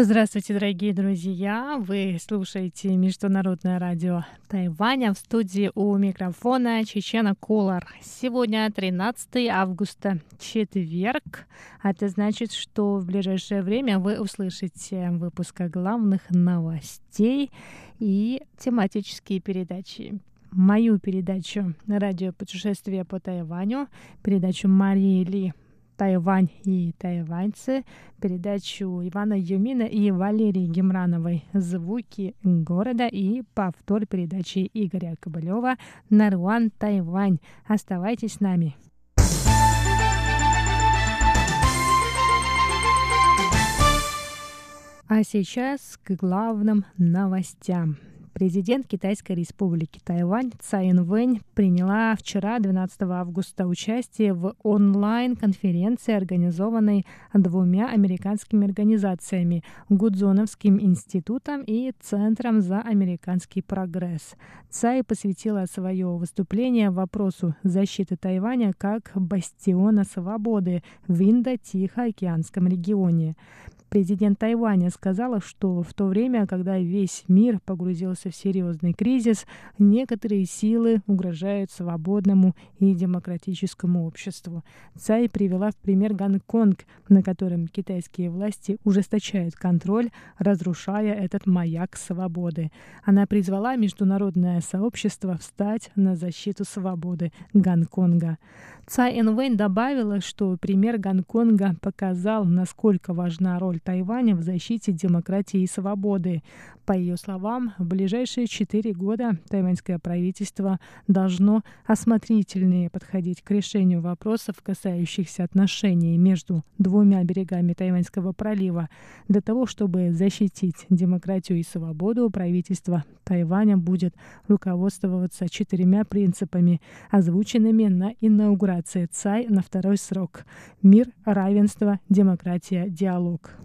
Здравствуйте, дорогие друзья! Вы слушаете Международное радио Тайваня в студии у микрофона Чечена Кулар. Сегодня 13 августа, четверг. Это значит, что в ближайшее время вы услышите выпуск главных новостей и тематические передачи мою передачу «Радио путешествия по Тайваню», передачу Марии Ли Тайвань и тайваньцы, передачу Ивана Юмина и Валерии Гемрановой «Звуки города» и повтор передачи Игоря Кобылева «Наруан Тайвань». Оставайтесь с нами. А сейчас к главным новостям. Президент Китайской республики Тайвань Цай Инвэнь приняла вчера, 12 августа, участие в онлайн-конференции, организованной двумя американскими организациями – Гудзоновским институтом и Центром за американский прогресс. Цай посвятила свое выступление вопросу защиты Тайваня как бастиона свободы в Индо-Тихоокеанском регионе. Президент Тайваня сказала, что в то время, когда весь мир погрузился в серьезный кризис, некоторые силы угрожают свободному и демократическому обществу. Цай привела в пример Гонконг, на котором китайские власти ужесточают контроль, разрушая этот маяк свободы. Она призвала международное сообщество встать на защиту свободы Гонконга. Цай Энвейн добавила, что пример Гонконга показал, насколько важна роль Тайваня в защите демократии и свободы. По ее словам, в ближайшие четыре года тайваньское правительство должно осмотрительнее подходить к решению вопросов, касающихся отношений между двумя берегами Тайваньского пролива. Для того, чтобы защитить демократию и свободу, правительство Тайваня будет руководствоваться четырьмя принципами, озвученными на инаугурации ЦАЙ на второй срок. Мир, равенство, демократия, диалог.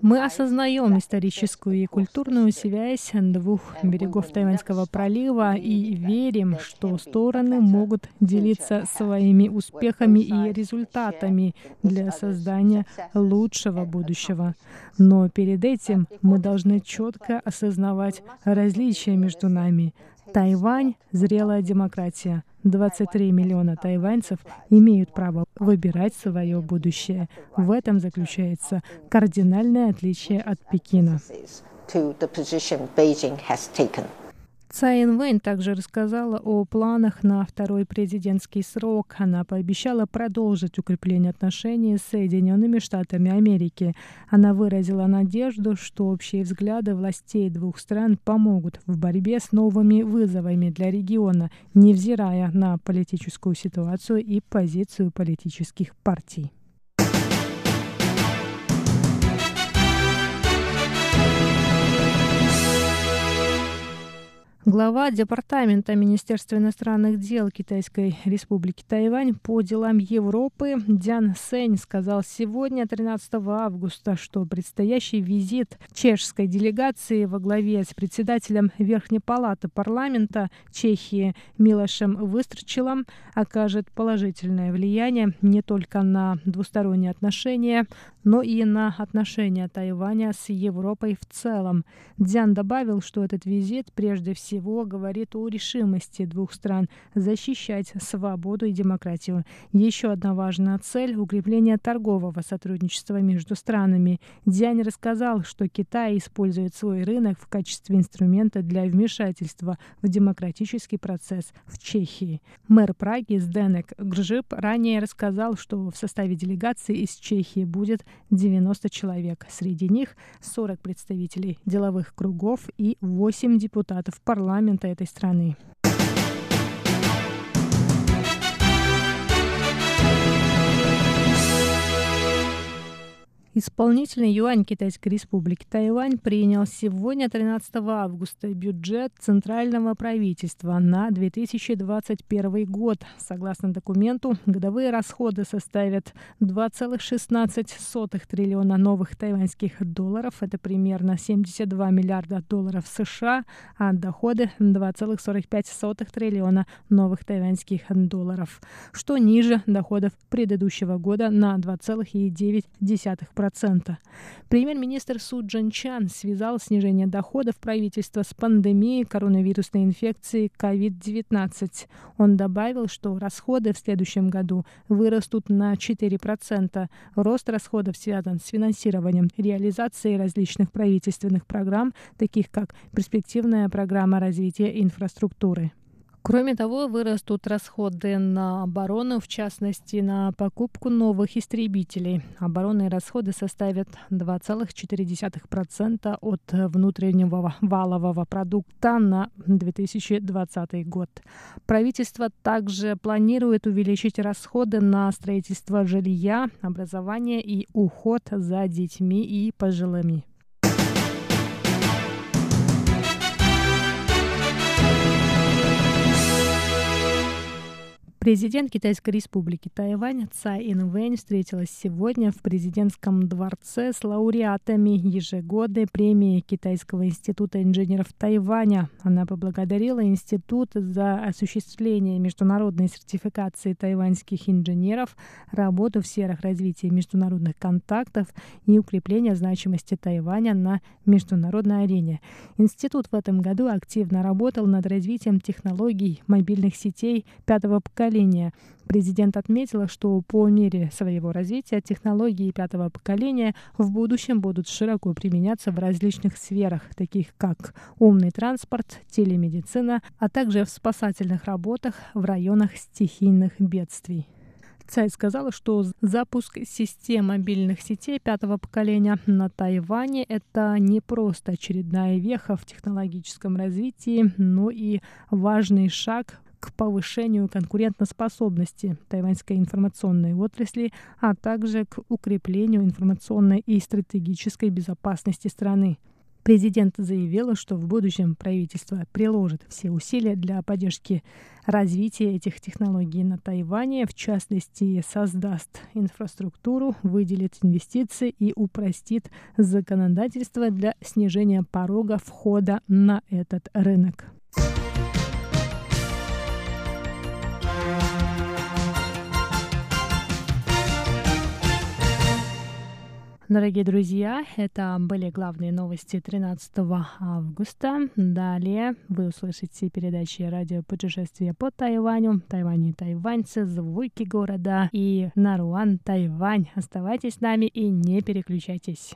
Мы осознаем историческую и культурную связь двух берегов Тайваньского пролива и верим, что стороны могут делиться своими успехами и результатами для создания лучшего будущего. Но перед этим мы должны четко осознавать различия между нами. Тайвань — зрелая демократия — 23 миллиона тайваньцев имеют право выбирать свое будущее. В этом заключается кардинальное отличие от Пекина. Цай Инвэнь также рассказала о планах на второй президентский срок. Она пообещала продолжить укрепление отношений с Соединенными Штатами Америки. Она выразила надежду, что общие взгляды властей двух стран помогут в борьбе с новыми вызовами для региона, невзирая на политическую ситуацию и позицию политических партий. Глава Департамента Министерства иностранных дел Китайской Республики Тайвань по делам Европы Дян Сэнь сказал сегодня, 13 августа, что предстоящий визит чешской делегации во главе с председателем Верхней палаты парламента Чехии Милошем Выстрчилом окажет положительное влияние не только на двусторонние отношения, но и на отношения Тайваня с Европой в целом. Дзян добавил, что этот визит прежде всего говорит о решимости двух стран защищать свободу и демократию. Еще одна важная цель – укрепление торгового сотрудничества между странами. Дзянь рассказал, что Китай использует свой рынок в качестве инструмента для вмешательства в демократический процесс в Чехии. Мэр Праги Сденек Гржип ранее рассказал, что в составе делегации из Чехии будет 90 человек. Среди них 40 представителей деловых кругов и 8 депутатов парламента этой страны. Исполнительный юань Китайской Республики Тайвань принял сегодня, 13 августа, бюджет Центрального правительства на 2021 год. Согласно документу, годовые расходы составят 2,16 триллиона новых тайваньских долларов. Это примерно 72 миллиарда долларов США, а доходы 2,45 триллиона новых тайваньских долларов, что ниже доходов предыдущего года на 2,9%. 2,5%. Премьер-министр Су Джан Чан связал снижение доходов правительства с пандемией коронавирусной инфекции COVID-19. Он добавил, что расходы в следующем году вырастут на 4%. Рост расходов связан с финансированием реализации различных правительственных программ, таких как перспективная программа развития инфраструктуры. Кроме того, вырастут расходы на оборону, в частности, на покупку новых истребителей. Оборонные расходы составят 2,4% от внутреннего валового продукта на 2020 год. Правительство также планирует увеличить расходы на строительство жилья, образование и уход за детьми и пожилыми. Президент Китайской республики Тайвань Цай Инвэнь встретилась сегодня в президентском дворце с лауреатами ежегодной премии Китайского института инженеров Тайваня. Она поблагодарила институт за осуществление международной сертификации тайваньских инженеров, работу в сферах развития международных контактов и укрепления значимости Тайваня на международной арене. Институт в этом году активно работал над развитием технологий мобильных сетей пятого поколения поколения. Президент отметила, что по мере своего развития технологии пятого поколения в будущем будут широко применяться в различных сферах, таких как умный транспорт, телемедицина, а также в спасательных работах в районах стихийных бедствий. Цай сказала, что запуск систем мобильных сетей пятого поколения на Тайване — это не просто очередная веха в технологическом развитии, но и важный шаг к повышению конкурентоспособности тайваньской информационной отрасли, а также к укреплению информационной и стратегической безопасности страны. Президент заявила, что в будущем правительство приложит все усилия для поддержки развития этих технологий на Тайване, в частности, создаст инфраструктуру, выделит инвестиции и упростит законодательство для снижения порога входа на этот рынок. Дорогие друзья, это были главные новости 13 августа. Далее вы услышите передачи радио путешествия по Тайваню, Тайвань и тайваньцы, звуки города и Наруан, Тайвань. Оставайтесь с нами и не переключайтесь.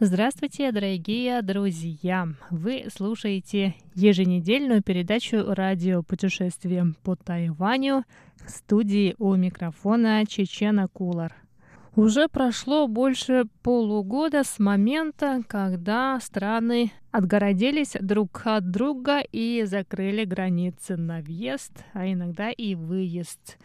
Здравствуйте, дорогие друзья! Вы слушаете еженедельную передачу радио «Путешествие по Тайваню» в студии у микрофона Чечена Кулар. Уже прошло больше полугода с момента, когда страны отгородились друг от друга и закрыли границы на въезд, а иногда и выезд.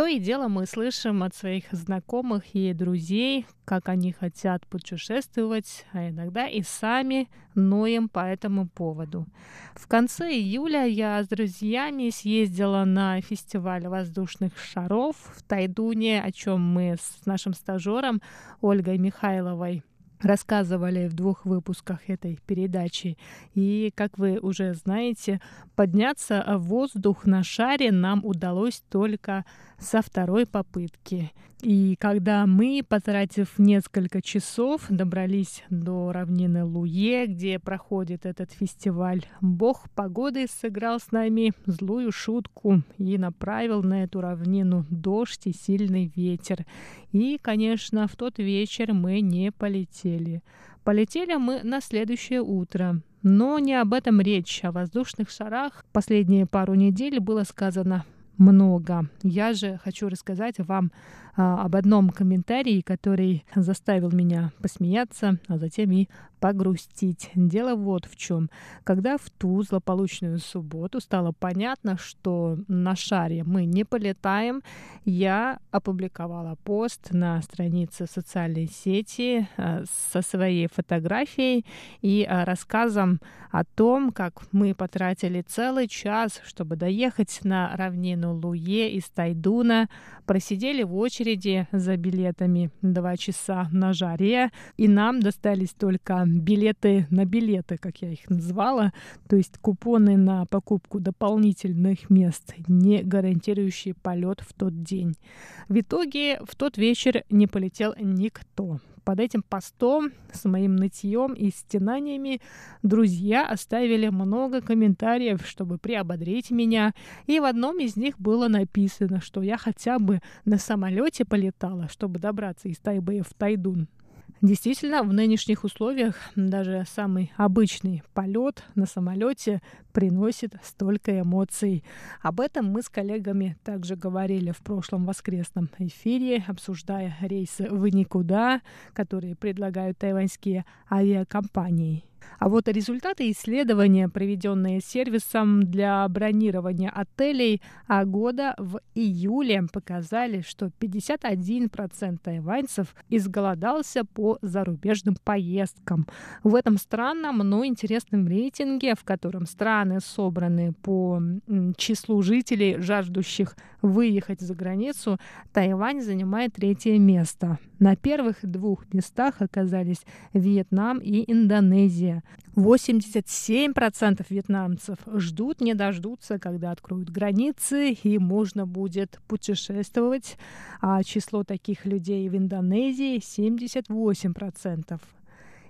То и дело мы слышим от своих знакомых и друзей, как они хотят путешествовать, а иногда и сами ноем по этому поводу. В конце июля я с друзьями съездила на фестиваль воздушных шаров в Тайдуне, о чем мы с нашим стажером Ольгой Михайловой рассказывали в двух выпусках этой передачи. И, как вы уже знаете, подняться в воздух на шаре нам удалось только со второй попытки. И когда мы, потратив несколько часов, добрались до равнины Луе, где проходит этот фестиваль, бог погоды сыграл с нами злую шутку и направил на эту равнину дождь и сильный ветер. И, конечно, в тот вечер мы не полетели. Полетели мы на следующее утро. Но не об этом речь. О воздушных шарах последние пару недель было сказано много. Я же хочу рассказать вам а, об одном комментарии, который заставил меня посмеяться, а затем и погрустить. Дело вот в чем. Когда в ту злополучную субботу стало понятно, что на шаре мы не полетаем, я опубликовала пост на странице социальной сети э, со своей фотографией и э, рассказом о том, как мы потратили целый час, чтобы доехать на равнину Луе из Тайдуна, просидели в очереди за билетами два часа на жаре, и нам достались только билеты на билеты, как я их назвала, то есть купоны на покупку дополнительных мест, не гарантирующие полет в тот день. В итоге в тот вечер не полетел никто. Под этим постом с моим нытьем и стенаниями друзья оставили много комментариев, чтобы приободрить меня, и в одном из них было написано, что я хотя бы на самолете полетала, чтобы добраться из Тайбэя в Тайдун. Действительно, в нынешних условиях даже самый обычный полет на самолете приносит столько эмоций. Об этом мы с коллегами также говорили в прошлом воскресном эфире, обсуждая рейсы в никуда, которые предлагают тайваньские авиакомпании. А вот результаты исследования, проведенные сервисом для бронирования отелей а года в июле, показали, что 51% тайваньцев изголодался по зарубежным поездкам. В этом странном, но интересном рейтинге, в котором страны собраны по числу жителей, жаждущих выехать за границу, Тайвань занимает третье место. На первых двух местах оказались Вьетнам и Индонезия. 87% вьетнамцев ждут, не дождутся, когда откроют границы, и можно будет путешествовать. А число таких людей в Индонезии 78%.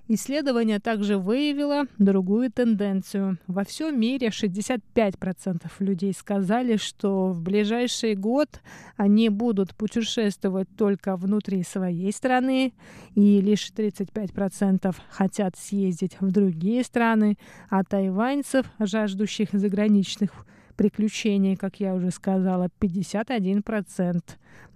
Исследование также выявило другую тенденцию. Во всем мире 65% людей сказали, что в ближайший год они будут путешествовать только внутри своей страны, и лишь 35% хотят съездить в другие страны, а тайваньцев, жаждущих заграничных приключений, как я уже сказала, 51%.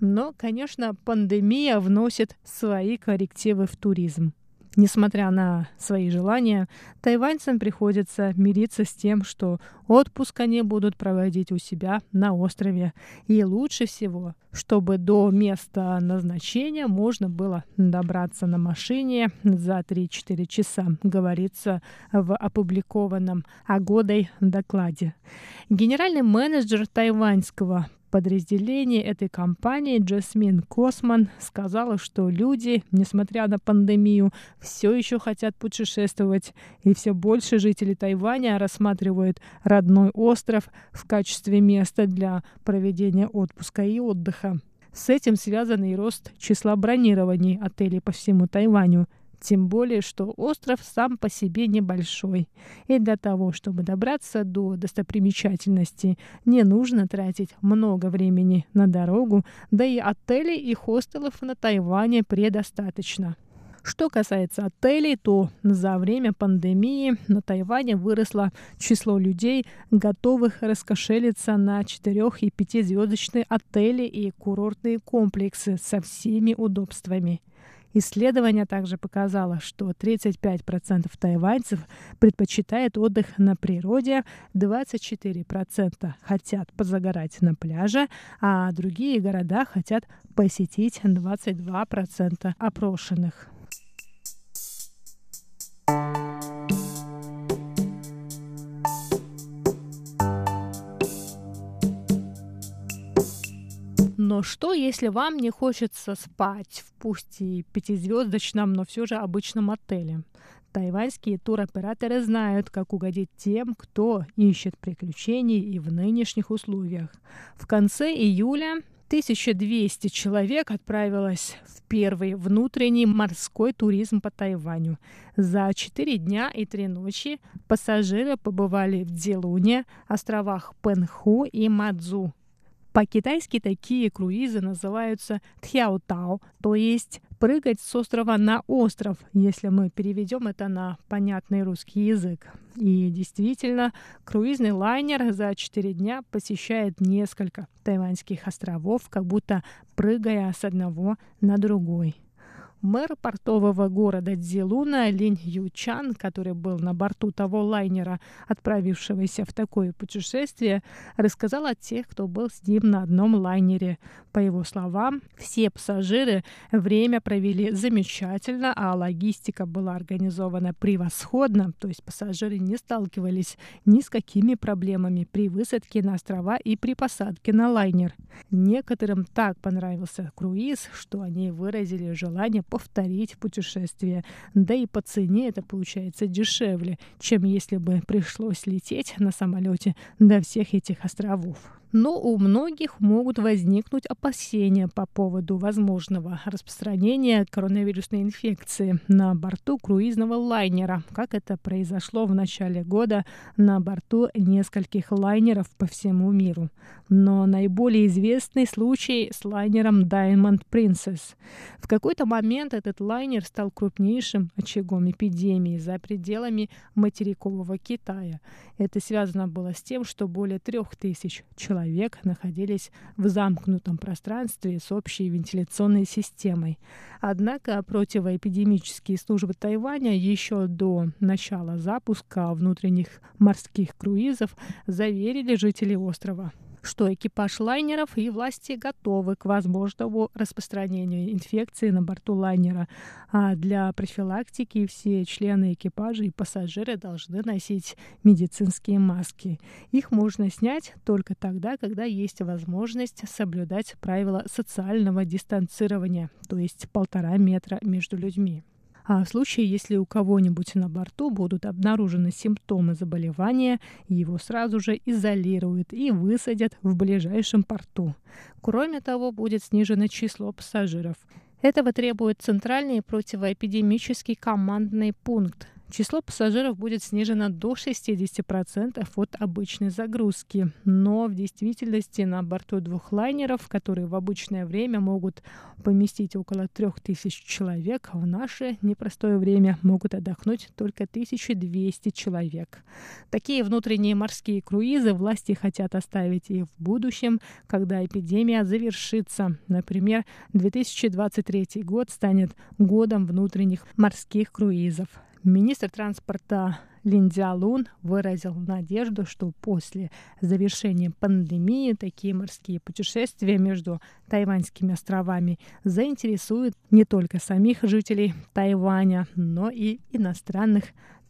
Но, конечно, пандемия вносит свои коррективы в туризм. Несмотря на свои желания, тайваньцам приходится мириться с тем, что отпуск они будут проводить у себя на острове. И лучше всего, чтобы до места назначения можно было добраться на машине за 3-4 часа, говорится в опубликованном Агодой докладе. Генеральный менеджер тайваньского подразделении этой компании Джасмин Косман сказала, что люди, несмотря на пандемию, все еще хотят путешествовать, и все больше жителей Тайваня рассматривают родной остров в качестве места для проведения отпуска и отдыха. С этим связан и рост числа бронирований отелей по всему Тайваню – тем более, что остров сам по себе небольшой. И для того, чтобы добраться до достопримечательности, не нужно тратить много времени на дорогу, да и отелей и хостелов на Тайване предостаточно. Что касается отелей, то за время пандемии на Тайване выросло число людей, готовых раскошелиться на 4 и 5 звездочные отели и курортные комплексы со всеми удобствами. Исследование также показало, что 35% тайваньцев предпочитают отдых на природе, 24% хотят позагорать на пляже, а другие города хотят посетить 22% опрошенных. Но что, если вам не хочется спать в пусть и пятизвездочном, но все же обычном отеле? Тайваньские туроператоры знают, как угодить тем, кто ищет приключений и в нынешних условиях. В конце июля 1200 человек отправилось в первый внутренний морской туризм по Тайваню. За 4 дня и 3 ночи пассажиры побывали в Делуне, островах Пенху и Мадзу. По-китайски такие круизы называются тхяотао, то есть прыгать с острова на остров, если мы переведем это на понятный русский язык. И действительно, круизный лайнер за 4 дня посещает несколько тайваньских островов, как будто прыгая с одного на другой. Мэр портового города Дзилуна Линь Ючан, который был на борту того лайнера, отправившегося в такое путешествие, рассказал о тех, кто был с ним на одном лайнере. По его словам, все пассажиры время провели замечательно, а логистика была организована превосходно, то есть пассажиры не сталкивались ни с какими проблемами при высадке на острова и при посадке на лайнер. Некоторым так понравился круиз, что они выразили желание повторить путешествие. Да и по цене это получается дешевле, чем если бы пришлось лететь на самолете до всех этих островов. Но у многих могут возникнуть опасения по поводу возможного распространения коронавирусной инфекции на борту круизного лайнера, как это произошло в начале года на борту нескольких лайнеров по всему миру. Но наиболее известный случай с лайнером Diamond Princess. В какой-то момент этот лайнер стал крупнейшим очагом эпидемии за пределами материкового Китая. Это связано было с тем, что более трех тысяч человек человек находились в замкнутом пространстве с общей вентиляционной системой. Однако противоэпидемические службы Тайваня еще до начала запуска внутренних морских круизов заверили жителей острова что экипаж лайнеров и власти готовы к возможному распространению инфекции на борту лайнера. А для профилактики все члены экипажа и пассажиры должны носить медицинские маски. Их можно снять только тогда, когда есть возможность соблюдать правила социального дистанцирования, то есть полтора метра между людьми. А в случае, если у кого-нибудь на борту будут обнаружены симптомы заболевания, его сразу же изолируют и высадят в ближайшем порту. Кроме того, будет снижено число пассажиров. Этого требует Центральный противоэпидемический командный пункт, число пассажиров будет снижено до 60% от обычной загрузки. Но в действительности на борту двух лайнеров, которые в обычное время могут поместить около 3000 человек, в наше непростое время могут отдохнуть только 1200 человек. Такие внутренние морские круизы власти хотят оставить и в будущем, когда эпидемия завершится. Например, 2023 год станет годом внутренних морских круизов. Министр транспорта Лин Дзялун выразил надежду, что после завершения пандемии такие морские путешествия между Тайваньскими островами заинтересуют не только самих жителей Тайваня, но и иностранных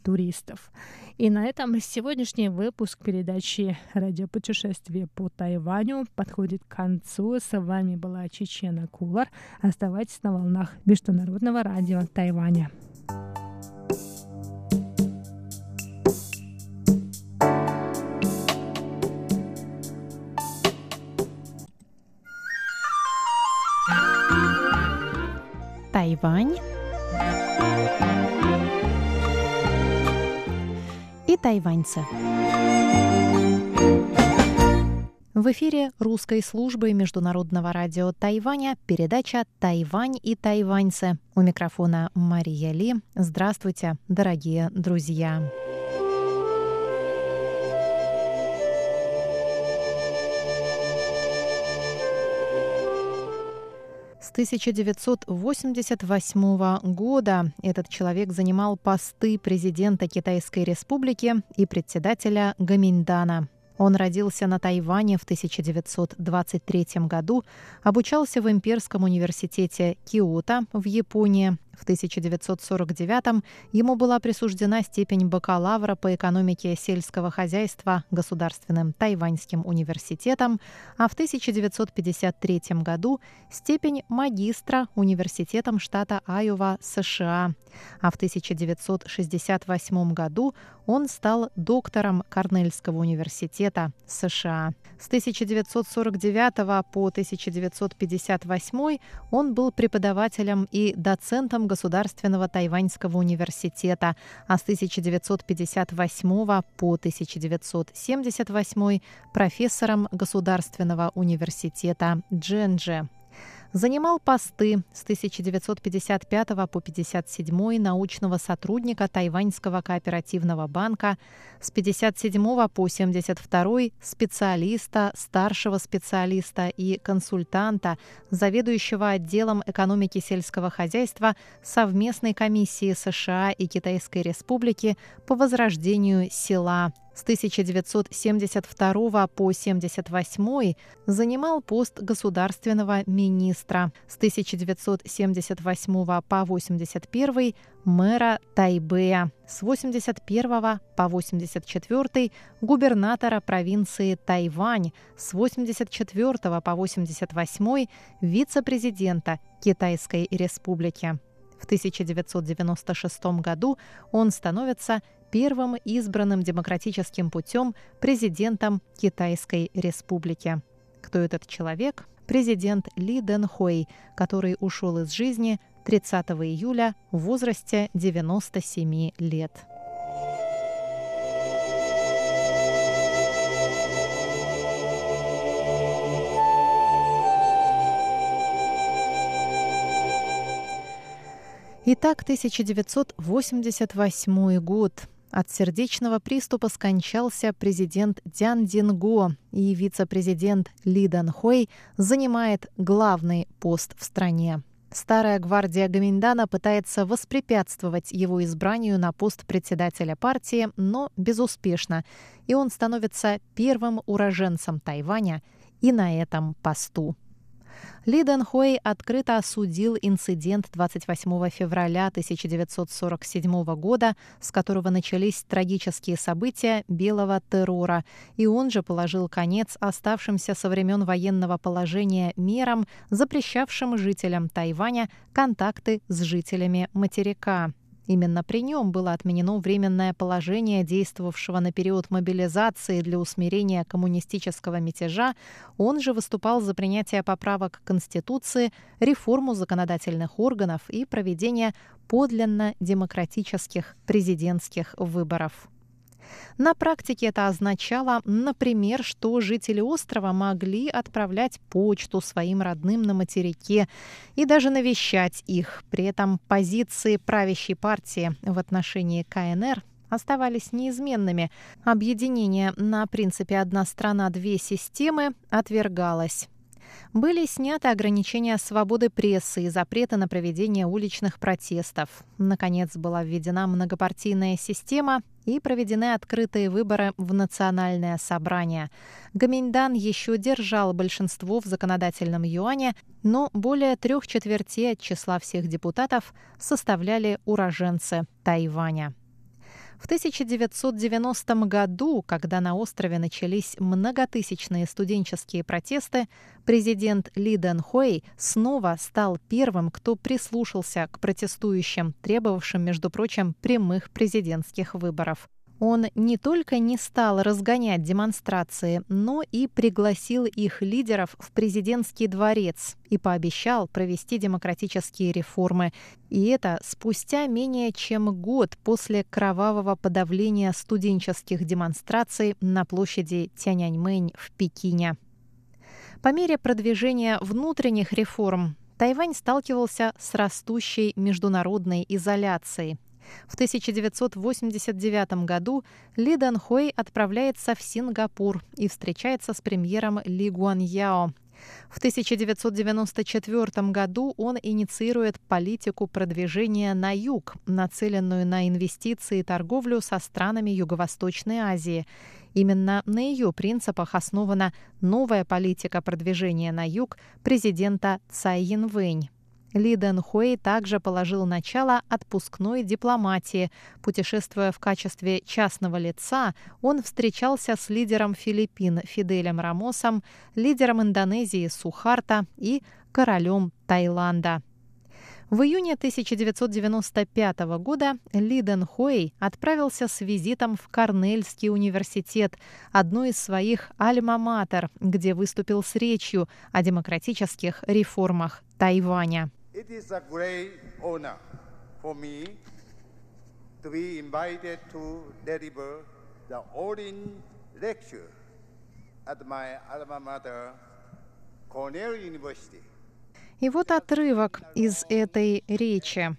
туристов. И на этом сегодняшний выпуск передачи «Радиопутешествие по Тайваню» подходит к концу. С вами была Чечена Кулар. Оставайтесь на волнах Международного радио Тайваня. Тайвань и тайваньцы. В эфире русской службы Международного радио Тайваня передача «Тайвань и тайваньцы». У микрофона Мария Ли. Здравствуйте, дорогие друзья. 1988 года этот человек занимал посты президента Китайской Республики и председателя Гаминьдана. Он родился на Тайване в 1923 году, обучался в Имперском университете Киото в Японии, в 1949 ему была присуждена степень бакалавра по экономике сельского хозяйства Государственным Тайваньским университетом, а в 1953 году степень магистра Университетом штата Айова, США. А в 1968 году он стал доктором Корнельского университета США. С 1949 по 1958 он был преподавателем и доцентом Государственного тайваньского университета, а с 1958 по 1978 профессором Государственного университета Дженджи. Занимал посты с 1955 по 1957 научного сотрудника Тайваньского кооперативного банка, с 1957 по 1972 специалиста, старшего специалиста и консультанта, заведующего отделом экономики сельского хозяйства совместной комиссии США и Китайской Республики по возрождению села с 1972 по 1978 занимал пост государственного министра. С 1978 по 1981 мэра Тайбэя. С 1981 по 1984 губернатора провинции Тайвань. С 1984 по 1988 вице-президента Китайской республики. В 1996 году он становится первым избранным демократическим путем президентом Китайской Республики. Кто этот человек? Президент Ли Дэн Хуэй, который ушел из жизни 30 июля в возрасте 97 лет. Итак, 1988 год. От сердечного приступа скончался президент Дян Динго, и вице-президент Ли Дан Хой занимает главный пост в стране. Старая гвардия Гаминдана пытается воспрепятствовать его избранию на пост председателя партии, но безуспешно, и он становится первым уроженцем Тайваня и на этом посту. Ли Дэн Хуэй открыто осудил инцидент 28 февраля 1947 года, с которого начались трагические события белого террора, и он же положил конец оставшимся со времен военного положения мерам, запрещавшим жителям Тайваня контакты с жителями материка. Именно при нем было отменено временное положение действовавшего на период мобилизации для усмирения коммунистического мятежа. Он же выступал за принятие поправок к Конституции, реформу законодательных органов и проведение подлинно демократических президентских выборов. На практике это означало, например, что жители острова могли отправлять почту своим родным на материке и даже навещать их. При этом позиции правящей партии в отношении КНР оставались неизменными. Объединение на принципе «одна страна, две системы» отвергалось были сняты ограничения свободы прессы и запреты на проведение уличных протестов. Наконец была введена многопартийная система и проведены открытые выборы в национальное собрание. Гаминьдан еще держал большинство в законодательном юане, но более трех четвертей от числа всех депутатов составляли уроженцы Тайваня. В 1990 году, когда на острове начались многотысячные студенческие протесты, президент Ли Дэн Хуэй снова стал первым, кто прислушался к протестующим, требовавшим, между прочим, прямых президентских выборов. Он не только не стал разгонять демонстрации, но и пригласил их лидеров в президентский дворец и пообещал провести демократические реформы. И это спустя менее чем год после кровавого подавления студенческих демонстраций на площади Тяньаньмэнь в Пекине. По мере продвижения внутренних реформ Тайвань сталкивался с растущей международной изоляцией. В 1989 году Ли Дан Хуэй отправляется в Сингапур и встречается с премьером Ли Гуаньяо. В 1994 году он инициирует политику продвижения на юг, нацеленную на инвестиции и торговлю со странами Юго-Восточной Азии. Именно на ее принципах основана новая политика продвижения на юг президента Цай Янвэнь. Ли Дэн Хуэй также положил начало отпускной дипломатии. Путешествуя в качестве частного лица, он встречался с лидером Филиппин Фиделем Рамосом, лидером Индонезии Сухарта и королем Таиланда. В июне 1995 года Ли Дэн Хуэй отправился с визитом в Корнельский университет, одну из своих альма-матер, где выступил с речью о демократических реформах Тайваня. It is a great honor for me to be invited to deliver the orange lecture at my alma mater, Cornell University. И вот отрывок из этой речи.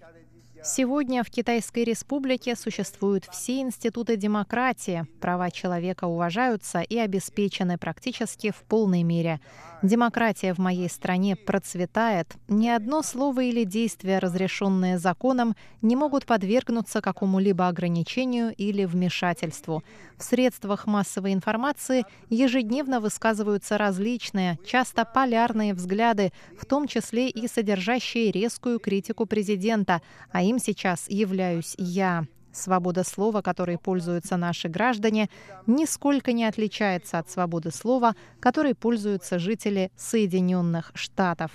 Сегодня в Китайской Республике существуют все институты демократии, права человека уважаются и обеспечены практически в полной мере. Демократия в моей стране процветает. Ни одно слово или действие, разрешенное законом, не могут подвергнуться какому-либо ограничению или вмешательству. В средствах массовой информации ежедневно высказываются различные, часто полярные взгляды, в том числе и содержащие резкую критику президента, а им сейчас являюсь я. Свобода слова, которой пользуются наши граждане, нисколько не отличается от свободы слова, которой пользуются жители Соединенных Штатов.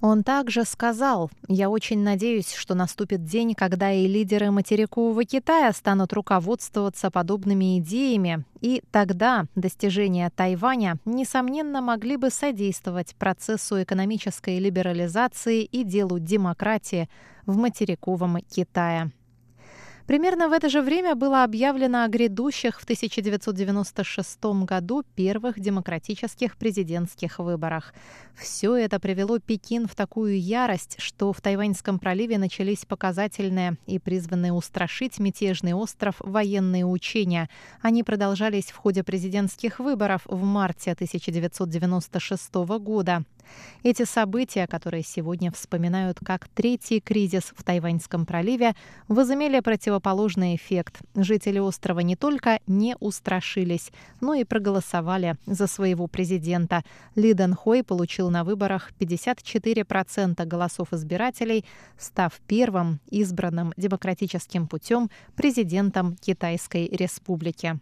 Он также сказал, «Я очень надеюсь, что наступит день, когда и лидеры материкового Китая станут руководствоваться подобными идеями, и тогда достижения Тайваня, несомненно, могли бы содействовать процессу экономической либерализации и делу демократии в материковом Китае». Примерно в это же время было объявлено о грядущих в 1996 году первых демократических президентских выборах. Все это привело Пекин в такую ярость, что в Тайваньском проливе начались показательные и призванные устрашить мятежный остров военные учения. Они продолжались в ходе президентских выборов в марте 1996 года. Эти события, которые сегодня вспоминают как третий кризис в Тайваньском проливе, возымели противоположный эффект. Жители острова не только не устрашились, но и проголосовали за своего президента. Ли Дэн Хой получил на выборах 54% голосов избирателей, став первым избранным демократическим путем президентом Китайской Республики.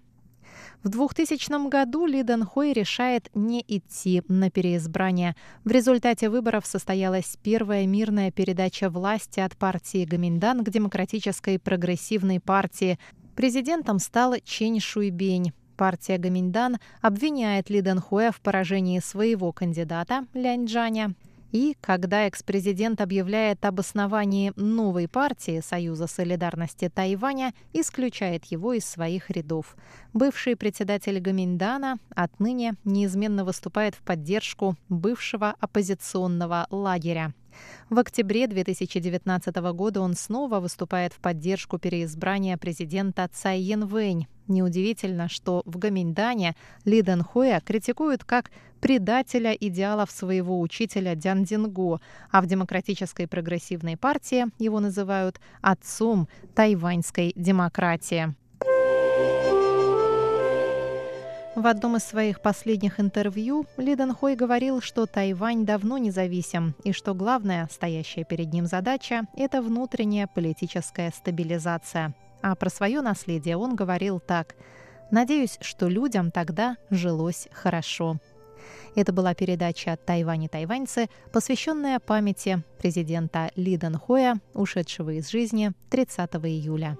В 2000 году Ли Дэн Хой решает не идти на переизбрание. В результате выборов состоялась первая мирная передача власти от партии Гаминдан к Демократической прогрессивной партии. Президентом стал Чень Шуйбень. Партия Гаминдан обвиняет Ли Дэн Хуэ в поражении своего кандидата Лянь Джаня и когда экс-президент объявляет об основании новой партии Союза солидарности Тайваня, исключает его из своих рядов. Бывший председатель Гаминдана отныне неизменно выступает в поддержку бывшего оппозиционного лагеря. В октябре 2019 года он снова выступает в поддержку переизбрания президента Цай Янвэнь. Неудивительно, что в Гаминьдане Ли Дэн Хуэ критикуют как предателя идеалов своего учителя Дян Динго, а в Демократической прогрессивной партии его называют отцом тайваньской демократии. В одном из своих последних интервью Ли Дэн Хой говорил, что Тайвань давно независим и что главная, стоящая перед ним задача – это внутренняя политическая стабилизация. А про свое наследие он говорил так «Надеюсь, что людям тогда жилось хорошо». Это была передача «Тайвань и тайваньцы», посвященная памяти президента Ли Дэн Хоя, ушедшего из жизни 30 июля.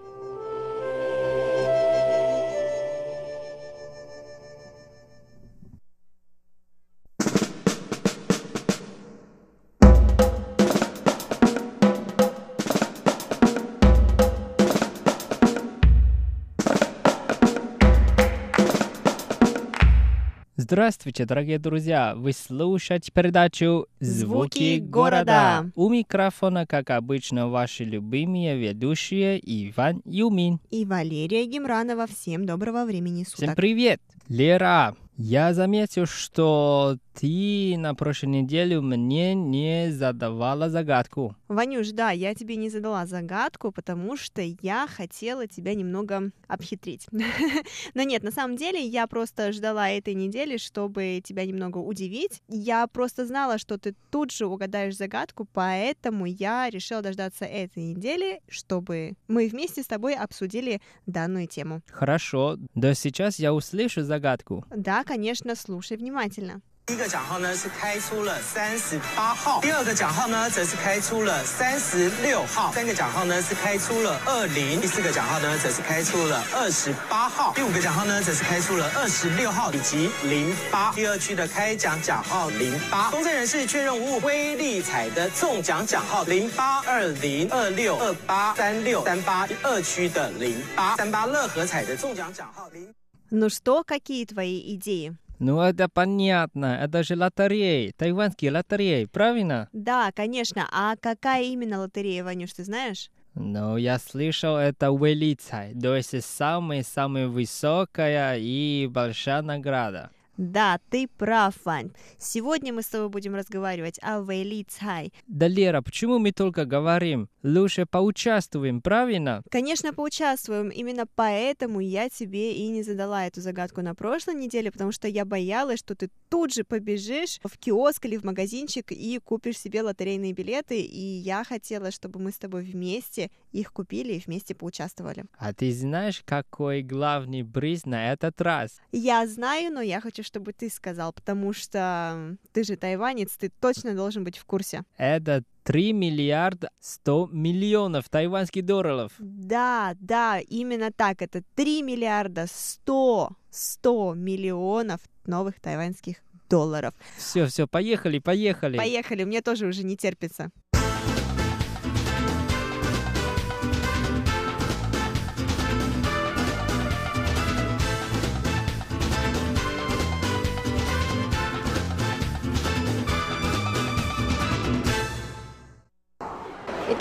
Здравствуйте, дорогие друзья! Вы слушаете передачу «Звуки города». У микрофона, как обычно, ваши любимые ведущие Иван Юмин. И Валерия Гемранова. Всем доброго времени суток. Всем привет! Лера, я заметил, что ты на прошлой неделе мне не задавала загадку. Ванюш, да, я тебе не задала загадку, потому что я хотела тебя немного обхитрить. Но нет, на самом деле я просто ждала этой недели, чтобы тебя немного удивить. Я просто знала, что ты тут же угадаешь загадку, поэтому я решила дождаться этой недели, чтобы мы вместе с тобой обсудили данную тему. Хорошо, да сейчас я услышу загадку. Да, конечно, слушай внимательно. 第一个奖号呢是开出了三十八号，第二个奖号呢则是开出了三十六号，三个奖号呢是开出了二零，第四个奖号呢则是开出了二十八号，第五个奖号呢则是开出了二十六号以及零八。第二区的开奖奖号零八，公证人士确认无误，威力彩的中奖奖号零八二零二六二八三六三八，二区的零八三八乐和彩的中奖奖号零。 Ну что, какие твои идеи? Ну, это понятно. Это же лотереи. Тайванские лотереи, правильно? Да, конечно. А какая именно лотерея, Ванюш, ты знаешь? Ну, я слышал, это Уэлицай. То есть самая-самая высокая и большая награда. Да, ты прав, Вань. Сегодня мы с тобой будем разговаривать о Вэйли Цай. Да, Лера, почему мы только говорим? Лучше поучаствуем, правильно? Конечно, поучаствуем. Именно поэтому я тебе и не задала эту загадку на прошлой неделе, потому что я боялась, что ты тут же побежишь в киоск или в магазинчик и купишь себе лотерейные билеты, и я хотела, чтобы мы с тобой вместе их купили и вместе поучаствовали. А ты знаешь, какой главный приз на этот раз? Я знаю, но я хочу, чтобы ты сказал, потому что ты же тайванец, ты точно должен быть в курсе. Это 3 миллиарда 100 миллионов тайванских долларов. Да, да, именно так. Это 3 миллиарда 100, 100 миллионов новых тайваньских долларов. Все, все, поехали, поехали. Поехали, мне тоже уже не терпится.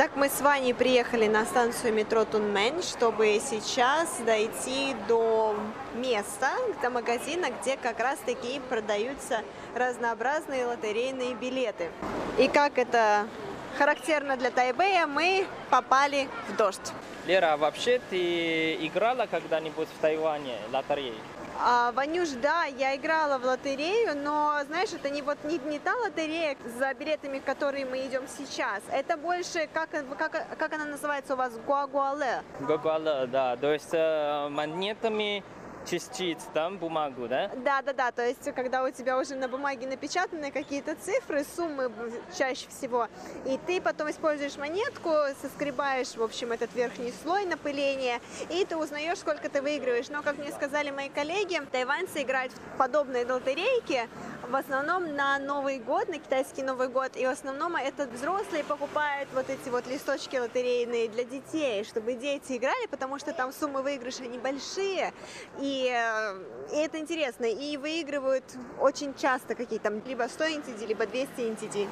Итак, мы с Ваней приехали на станцию метро Тунмэнь, чтобы сейчас дойти до места, до магазина, где как раз таки продаются разнообразные лотерейные билеты. И как это характерно для Тайбэя, мы попали в дождь. Лера, а вообще ты играла когда-нибудь в Тайване лотереи? А, Ванюш, да, я играла в лотерею, но, знаешь, это не вот не, не та лотерея за билетами, в которые мы идем сейчас. Это больше, как, как, как она называется у вас, гуагуале? Гуагуале, да, то есть э, монетами частиц, там бумагу, да? Да, да, да. То есть, когда у тебя уже на бумаге напечатаны какие-то цифры, суммы чаще всего, и ты потом используешь монетку, соскребаешь, в общем, этот верхний слой напыления, и ты узнаешь, сколько ты выигрываешь. Но, как мне сказали мои коллеги, тайваньцы играют в подобные лотерейки, в основном на Новый год, на китайский Новый год, и в основном это взрослые покупают вот эти вот листочки лотерейные для детей, чтобы дети играли, потому что там суммы выигрыша небольшие, и, э, и это интересно, и выигрывают очень часто какие-то, либо 100 NTD, либо 200 NTD.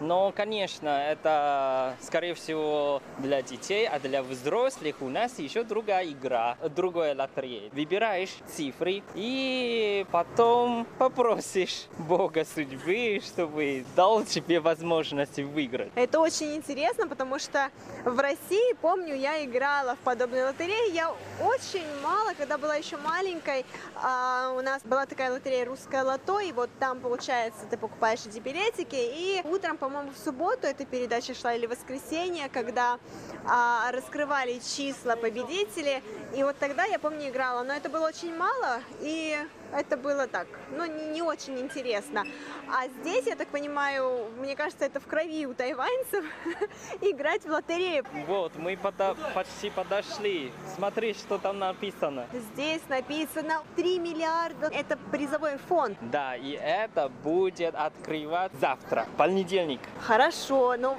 Но, конечно, это, скорее всего, для детей, а для взрослых у нас еще другая игра, другая лотерея. Выбираешь цифры и потом попросишь Бога судьбы, чтобы дал тебе возможность выиграть. Это очень интересно, потому что в России, помню, я играла в подобные лотереи. Я очень мало, когда была еще маленькой, а, у нас была такая лотерея «Русское лото», и вот там, получается, ты покупаешь эти билетики, и утром, по по-моему, в субботу эта передача шла или в воскресенье, когда а, раскрывали числа победителей. И вот тогда, я помню, играла, но это было очень мало, и это было так, ну, не, очень интересно. А здесь, я так понимаю, мне кажется, это в крови у тайваньцев играть в лотерею. Вот, мы пода- почти подошли. Смотри, что там написано. Здесь написано 3 миллиарда. Это призовой фонд. Да, и это будет открывать завтра, понедельник. Хорошо. Ну,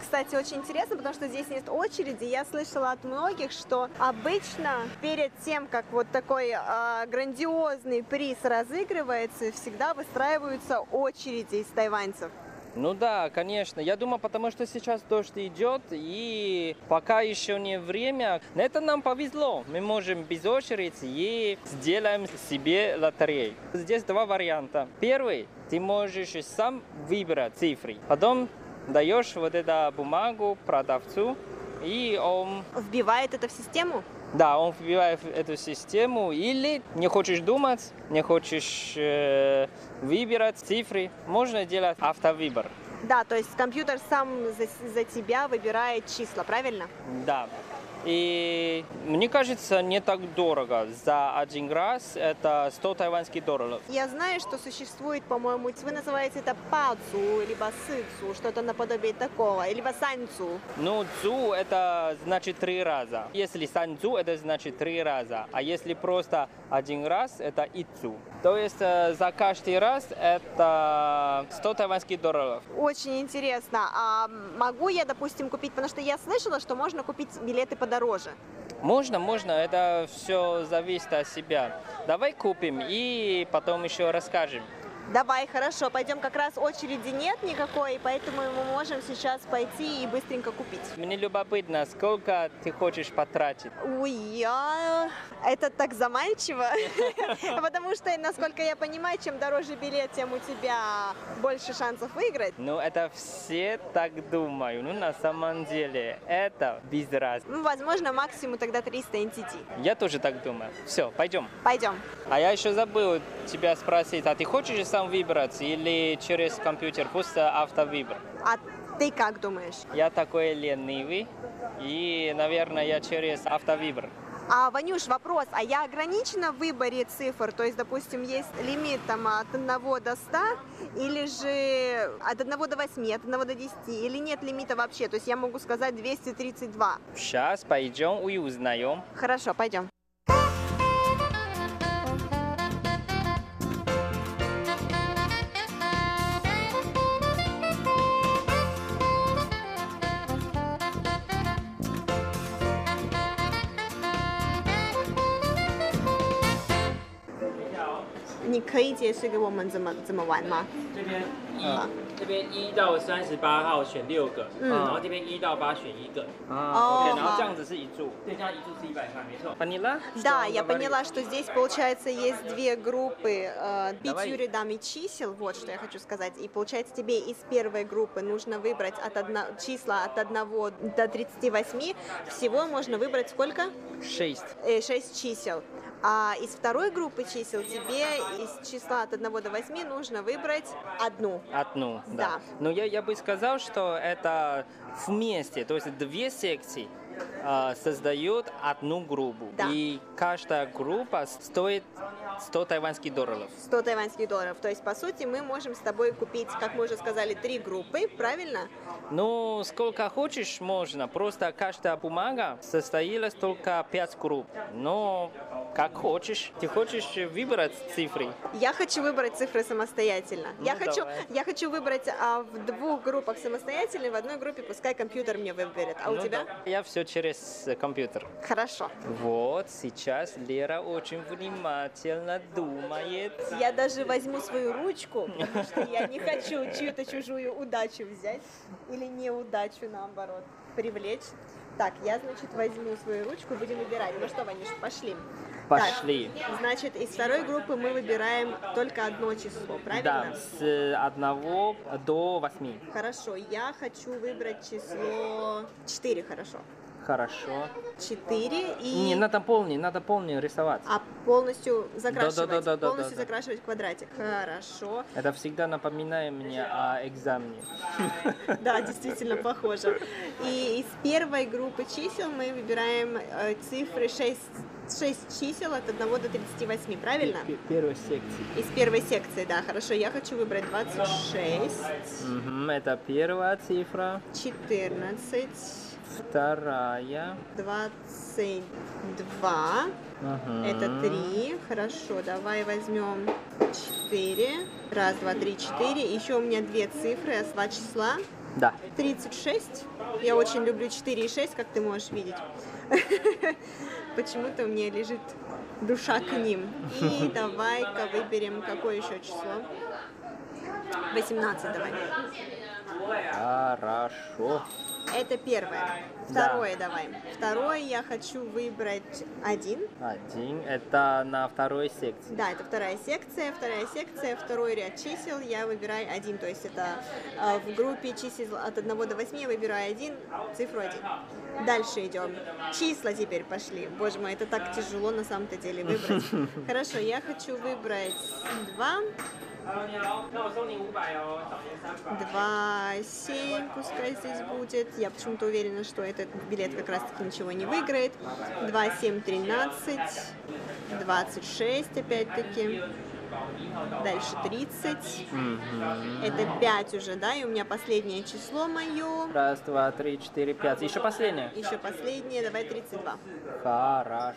кстати, очень интересно, потому что здесь нет очереди. Я слышала от многих, что обычно перед тем, как вот такой э, грандиозный приз разыгрывается, всегда выстраиваются очереди из тайваньцев. Ну да, конечно. Я думаю, потому что сейчас дождь идет, и пока еще не время. Это нам повезло. Мы можем без очереди и сделаем себе лотерею. Здесь два варианта. Первый, ты можешь сам выбрать цифры. Потом даешь вот эту бумагу продавцу, и он... Вбивает это в систему? Да, он вбивает эту систему, или не хочешь думать, не хочешь э, выбирать цифры, можно делать автовыбор. Да, то есть компьютер сам за, за тебя выбирает числа, правильно? Да. И мне кажется, не так дорого. За один раз это 100 тайваньских долларов. Я знаю, что существует, по-моему, вы называете это пацу, либо сыцу, что-то наподобие такого, либо санцу. Ну, цу это значит три раза. Если санцу, это значит три раза. А если просто один раз, это ицу. То есть э, за каждый раз это 100 тайваньских долларов. Очень интересно. А могу я, допустим, купить, потому что я слышала, что можно купить билеты подороже. Можно, можно, это все зависит от себя. Давай купим и потом еще расскажем. Давай, хорошо, пойдем. Как раз очереди нет никакой, поэтому мы можем сейчас пойти и быстренько купить. Мне любопытно, сколько ты хочешь потратить? Ой, я... Это так заманчиво, потому что, насколько я понимаю, чем дороже билет, тем у тебя больше шансов выиграть. Ну, это все так думают. Ну, на самом деле, это без разницы. Ну, возможно, максимум тогда 300 NTT. Я тоже так думаю. Все, пойдем. Пойдем. А я еще забыл тебя спросить, а ты хочешь сам выбрать или через компьютер, просто автовыбор? А ты как думаешь? Я такой ленивый, и, наверное, я через автовыбор. А, Ванюш, вопрос, а я ограничена в выборе цифр? То есть, допустим, есть лимит там от 1 до 100, или же от 1 до 8, от 1 до 10, или нет лимита вообще? То есть я могу сказать 232. Сейчас пойдем и узнаем. Хорошо, пойдем. 你可以解释给我们怎么怎么玩吗？这边一、啊这边一到三十八号选六个，嗯然后这边一到八选一个，А, О, окей, ну ага. вот так здесь и注. 对，这样一注是一百块，没错。 Поняла? Да, что он я говорит? поняла, что здесь, получается, есть две группы э, Давай. пятью рядами чисел, вот что я хочу сказать. И получается, тебе из первой группы нужно выбрать от одно, числа от 1 до 38. Всего можно выбрать сколько? Шесть. Э, 6 чисел. А из второй группы чисел тебе из числа от 1 до 8 нужно выбрать одну. Одну, Да. да. Но я, я бы сказал, что это вместе, то есть две секции а, создают одну группу. Да. И каждая группа стоит 100 тайваньских долларов. 100 тайваньских долларов. То есть, по сути, мы можем с тобой купить, как мы уже сказали, три группы, правильно? Ну, сколько хочешь, можно. Просто каждая бумага состоит только 5 групп. Но как хочешь. Ты хочешь выбрать цифры? Я хочу выбрать цифры самостоятельно. Ну, я, хочу, давай. я хочу выбрать а, в двух группах самостоятельно, в одной группе пускай компьютер мне выберет. А у Ну, тебя? да. Я все через компьютер. Хорошо. Вот, сейчас Лера очень внимательно думает. Я даже возьму свою ручку, потому что я не хочу чью-то чужую удачу взять или неудачу, наоборот, привлечь. Так, я, значит, возьму свою ручку, будем выбирать. Ну что, Ванюш, пошли. Пошли. Так, значит, из второй группы мы выбираем только одно число, правильно? Да, с 1 до 8. Хорошо, я хочу выбрать число 4, хорошо. Хорошо. 4 и... Не, надо полный, надо полный рисовать. А полностью закрашивать, Да-да-да-да-да-да. полностью закрашивать квадратик. Хорошо. Это всегда напоминает мне о экзамене. Да, действительно похоже. И из первой группы чисел мы выбираем э, цифры 6, 6 чисел от 1 до 38, правильно? П- Первой секции. Из первой секции, да, хорошо. Я хочу выбрать 26, Мгм, Это первая цифра. 14, Вторая. 22. Мгм. Это 3. Хорошо, давай возьмем 4. Раз, два, три, четыре. Еще у меня две цифры, а два числа. Да. 36. Я очень люблю 4 и 6, как ты можешь видеть. Почему-то у меня лежит душа к ним. И давай-ка выберем какое еще число. 18 давай. Хорошо. Это первое. Да. Второе давай. Второе я хочу выбрать один. Один. Это на второй секции. Да, это вторая секция. Вторая секция, второй ряд чисел я выбираю один. То есть это э, в группе чисел от 1 до 8 я выбираю один, цифру 1. Дальше идем. Числа теперь пошли. Боже мой, это так тяжело на самом-то деле выбрать. Хорошо, я хочу выбрать 2, Два, семь, пускай здесь будет. Я почему-то уверена, что этот билет как раз-таки ничего не выиграет. Два, семь, тринадцать, двадцать шесть опять-таки. Дальше 30. Это 5 уже, да? И у меня последнее число мое. Раз, два, три, четыре, пять. Еще последнее. Еще последнее, давай 32. Хорошо.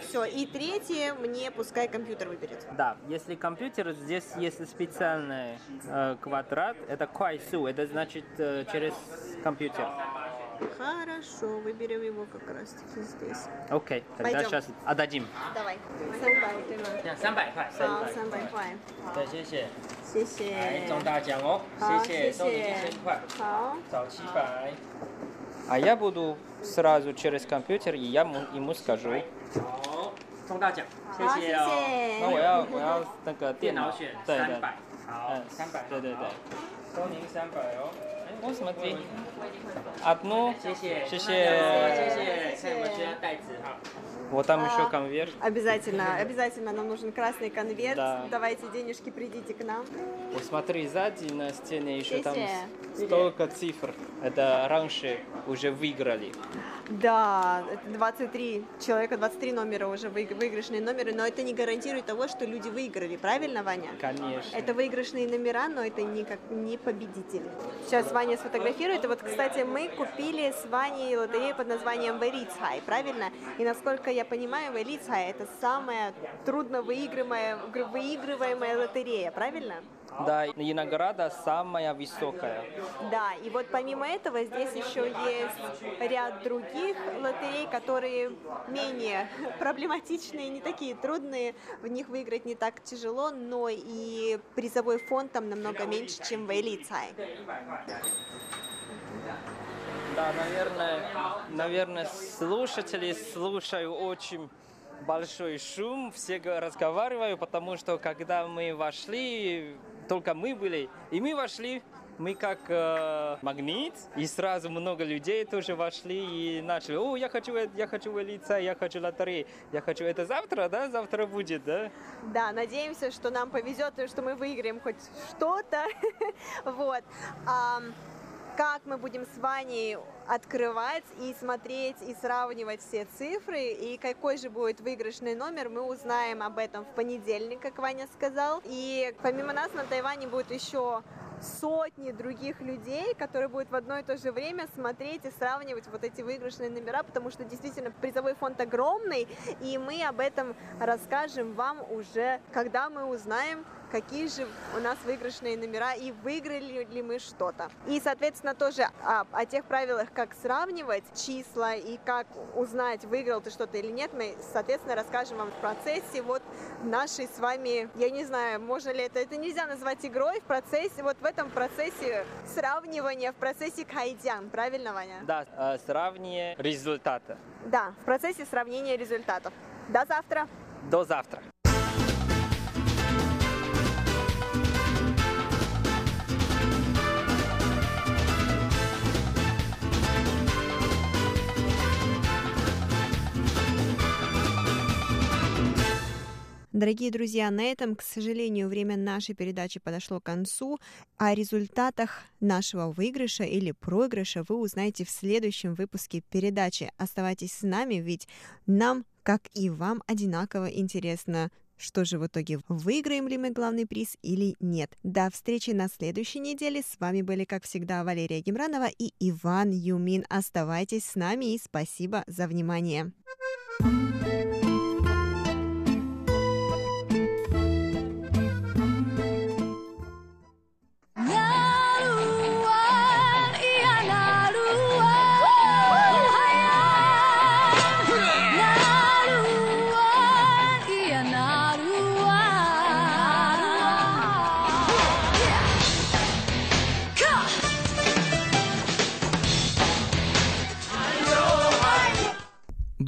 Все, и третье мне пускай компьютер выберет. Да, если компьютер, здесь есть специальный э, квадрат, это куайсу, это значит э, через компьютер. Хорошо, выберем его как раз таки здесь. Окей, тогда Пойдем. сейчас отдадим. Давай. 三百对吗？三百块，好，三百块，对，谢谢。谢谢。来中大奖哦，好，谢谢，谢送你一谢千块，好，找七百。А я буду сразу через компьютер, и я ему- ему скажу. 好，中大奖，谢好，谢哦。谢那我要我要那个电电脑脑选对对，三百，好嗯，三百，对对对好，收您三百哦。 вот смотри. Одну. Вот там еще а, конверт. Обязательно, обязательно нам нужен красный конверт. Да. Давайте денежки, придите к нам. Вот смотри, сзади на стене еще там столько цифр. Это раньше уже выиграли. Да, это 23 человека, 23 номера уже выиг- выигрышные номеры, но это не гарантирует того, что люди выиграли, правильно, Ваня? Конечно. Это выигрышные номера, но это не как не победители. Сейчас Ваня сфотографирует. И вот, кстати, мы купили с Ваней лотерею под названием Велицхай, правильно? И насколько я понимаю, Велицхай это самая трудно выигрываемая, выигрываемая лотерея, правильно? Да, и награда самая высокая. Да, и вот помимо этого здесь еще есть ряд других лотерей, которые менее проблематичные, не такие трудные, в них выиграть не так тяжело, но и призовой фонд там намного меньше, чем в Элицай. Да, наверное, наверное, слушатели слушают очень большой шум, все разговаривают, потому что когда мы вошли, только мы были, и мы вошли, мы как э, магнит, и сразу много людей тоже вошли и начали, о, я хочу, я хочу лица, я хочу лотереи, я хочу это завтра, да, завтра будет, да? Да, надеемся, что нам повезет, и что мы выиграем хоть что-то. Вот. Как мы будем с Ваней открывать и смотреть и сравнивать все цифры, и какой же будет выигрышный номер, мы узнаем об этом в понедельник, как Ваня сказал. И помимо нас на Тайване будет еще сотни других людей, которые будут в одно и то же время смотреть и сравнивать вот эти выигрышные номера, потому что действительно призовой фонд огромный, и мы об этом расскажем вам уже, когда мы узнаем, какие же у нас выигрышные номера и выиграли ли мы что-то. И, соответственно, тоже о, о тех правилах, как сравнивать числа и как узнать, выиграл ты что-то или нет, мы, соответственно, расскажем вам в процессе вот нашей с вами, я не знаю, можно ли это, это нельзя назвать игрой, в процессе, вот в этом процессе сравнивания, в процессе кайдян, правильно, Ваня? Да, э, сравнение результата. Да, в процессе сравнения результатов. До завтра! До завтра. Дорогие друзья, на этом, к сожалению, время нашей передачи подошло к концу. О результатах нашего выигрыша или проигрыша вы узнаете в следующем выпуске передачи. Оставайтесь с нами, ведь нам, как и вам, одинаково интересно, что же в итоге, выиграем ли мы главный приз или нет. До встречи на следующей неделе. С вами были, как всегда, Валерия Гемранова и Иван Юмин. Оставайтесь с нами и спасибо за внимание.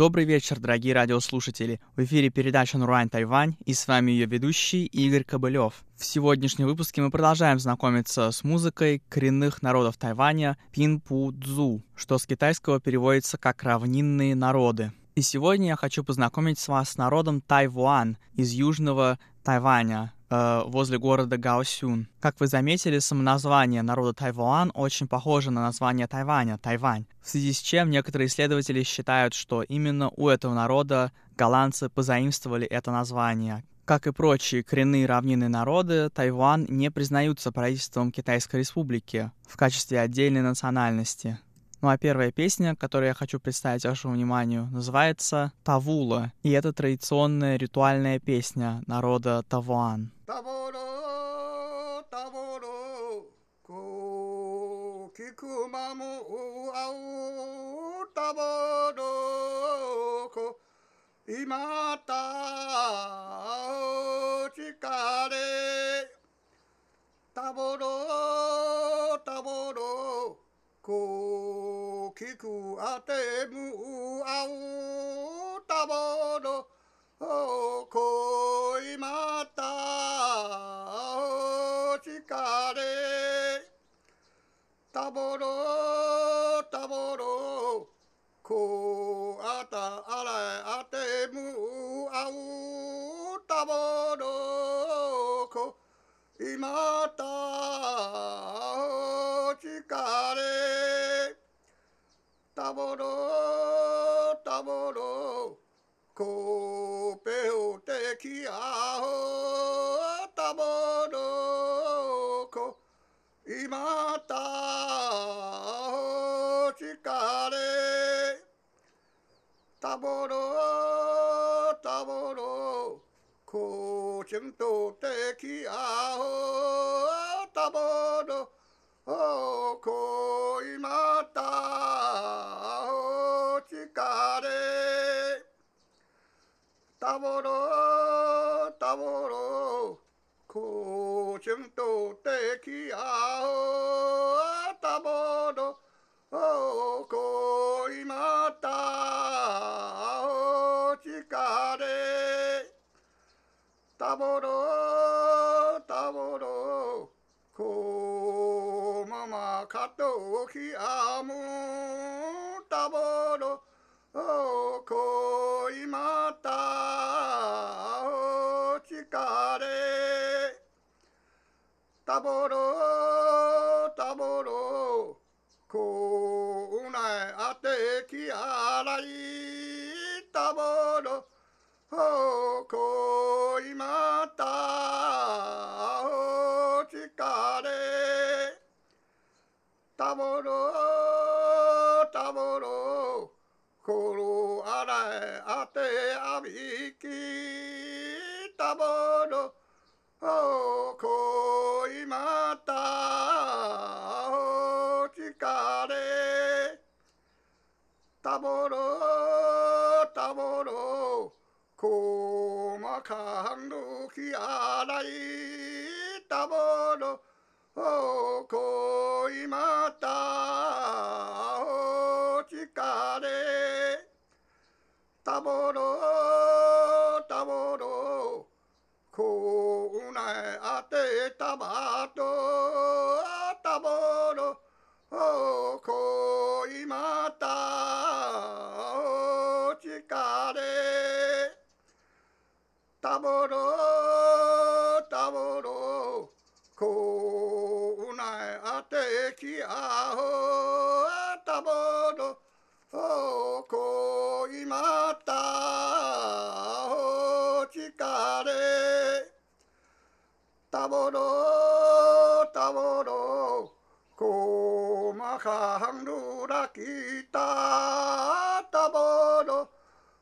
Добрый вечер, дорогие радиослушатели. В эфире передача Нурань Тайвань и с вами ее ведущий Игорь Кобылев. В сегодняшнем выпуске мы продолжаем знакомиться с музыкой коренных народов Тайваня Пинпу Цзу, что с китайского переводится как «равнинные народы». И сегодня я хочу познакомить с вас с народом Тайвуан из южного Тайваня, э, возле города Гаосюн. Как вы заметили, самоназвание народа Тайвуан очень похоже на название Тайваня, Тайвань, в связи с чем некоторые исследователи считают, что именно у этого народа голландцы позаимствовали это название. Как и прочие коренные равнинные народы, Тайвань не признаются правительством Китайской Республики в качестве отдельной национальности. Ну а первая песня, которую я хочу представить вашему вниманию, называется «Тавула», и это традиционная ритуальная песня народа Тавуан. たぼろたぼろこうくまもあおたぼろこいまたおちかれたぼろたぼろこうきくあてむあおたぼろこい今たぼろたぼろこあたあらあてむあうたぼろこ今たおちかれたぼろたぼろこぺおてきあおたぼろこ今た Hare Taboro, Taboro, Ko chứng tu te ki a ho, Taboro, O ko imata ho chikare, Taboro, Taboro, Ko chứng tu te ki a ho, Taboro, Oh, たぼろたぼろこままかときあむたぼろこ今たおちかれたぼろたぼろこうないあてきあらいたぼろほうこいまたお疲れ。たもろたもろころあらあてあびき。たもろほまたお疲れ。たもろこまかんどきあらいたぼろおこ今たおちかれたぼろたぼろこうなあてたばとたぼろたぼろこうなあてきあほたぼろこ今たおちかれたぼろたぼろこまかんるらきたたぼろ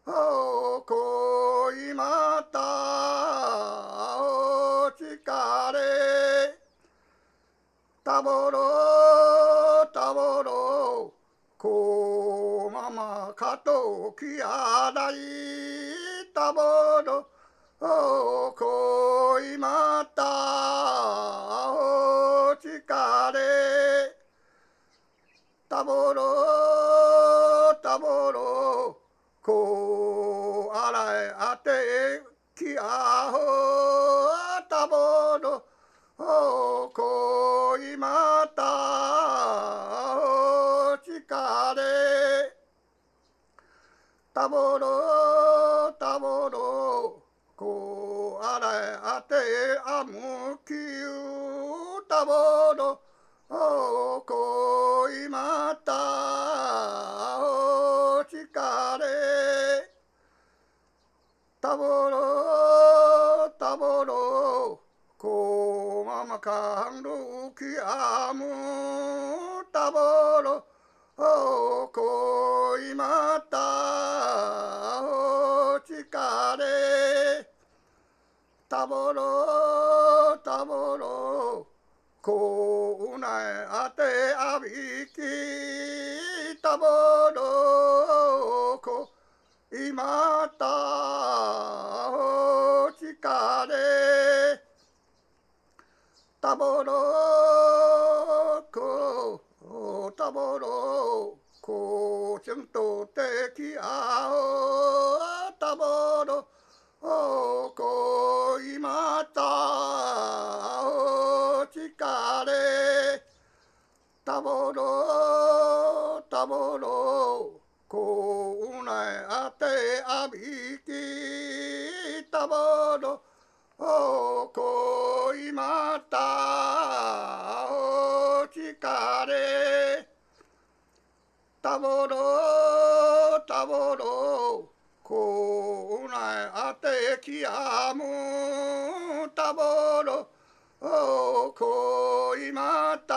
こ今たおちかれ。たぼろたぼろこままかときあらい。たぼろこ今たおちかれ。たぼろたぼろこあらえてきあほたぼろこ今たおちかれ。たぼろたぼろこあらえあてあむきゅう。たぼろこ今たたぼろたぼろこままン動きあむたぼろおこいまたおちかれたぼろたぼろこうないあてあびきたぼろこ今たおかれたぼろこたぼろこちんとてきあおたぼろこまたおかれたぼろたぼろこあてあびきたぼろおこいまた。おちかれ。たぼろたぼろこうないあてきやむたぼろおこいまた。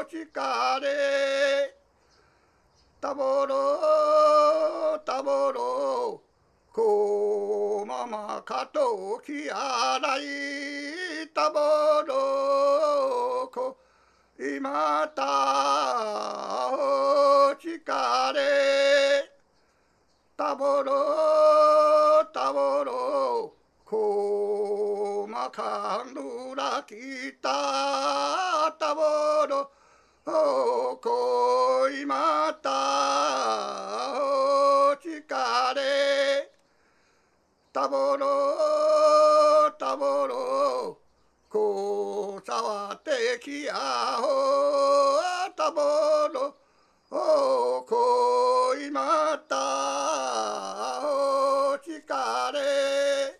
おちかれ。たぼろたぼろこままかときあらいたぼろこいまたおちかれ。たぼろたぼろこまかんぬらきた。たぼろこいまたお疲れ。たぼろたぼろこうさわてきやほたぼろおこいまたお疲れ。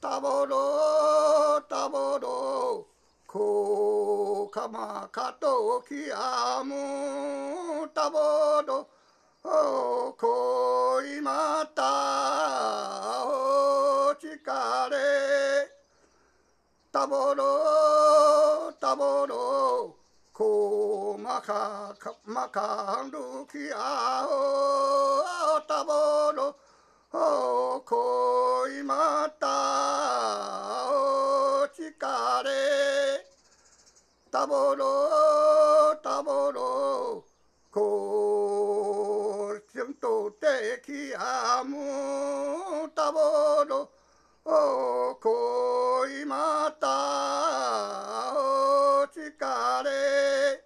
たぼろたぼろまかときあむたぼどこいまたおちかれたぼろたぼろこまかかまかんるきあおたぼろおこいまたおちかれたぼろたぼろこうちんとてきあむたぼろおこいまたおちかれ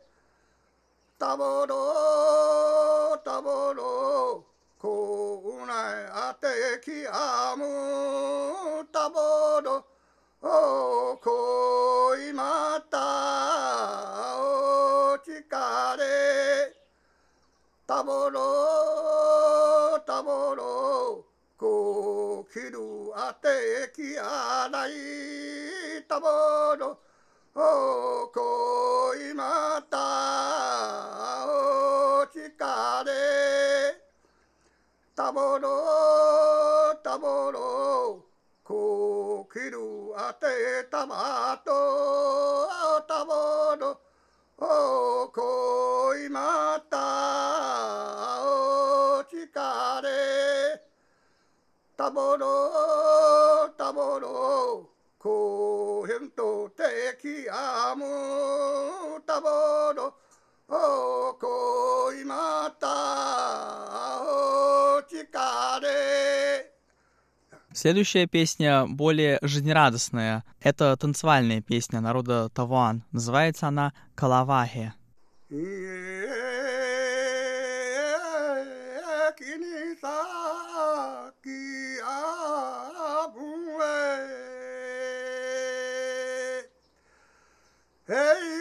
たぼろたぼろこうないあてきあむたぼろおれたものたものこうるあてきあない。たものおこいまたおちかれたものたものこうるあてたまとたものおいまたお疲れ。たぼろたぼろこへんとてきあむ。たぼろおいまたお疲れ。Следующая песня более жизнерадостная. Это танцевальная песня народа Тавуан. Называется она «Калавахе». Hey,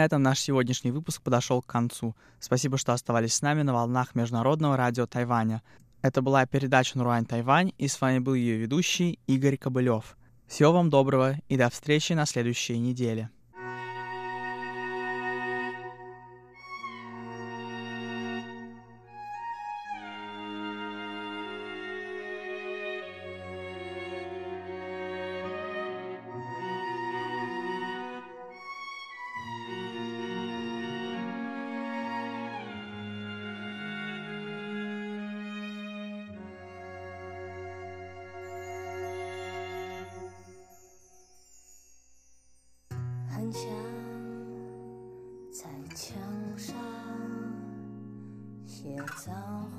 на этом наш сегодняшний выпуск подошел к концу. Спасибо, что оставались с нами на волнах Международного радио Тайваня. Это была передача Нуруань Тайвань, и с вами был ее ведущий Игорь Кобылев. Всего вам доброго и до встречи на следующей неделе. 脏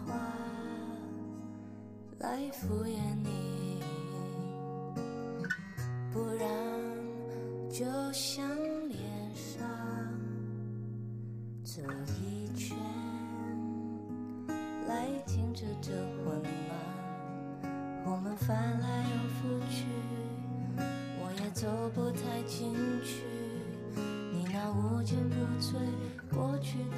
话来敷衍你，不然就像脸上走一圈，来停止这混乱。我们翻来又覆去，我也走不太进去。你那无坚不摧过去的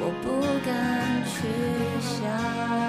我不敢去想。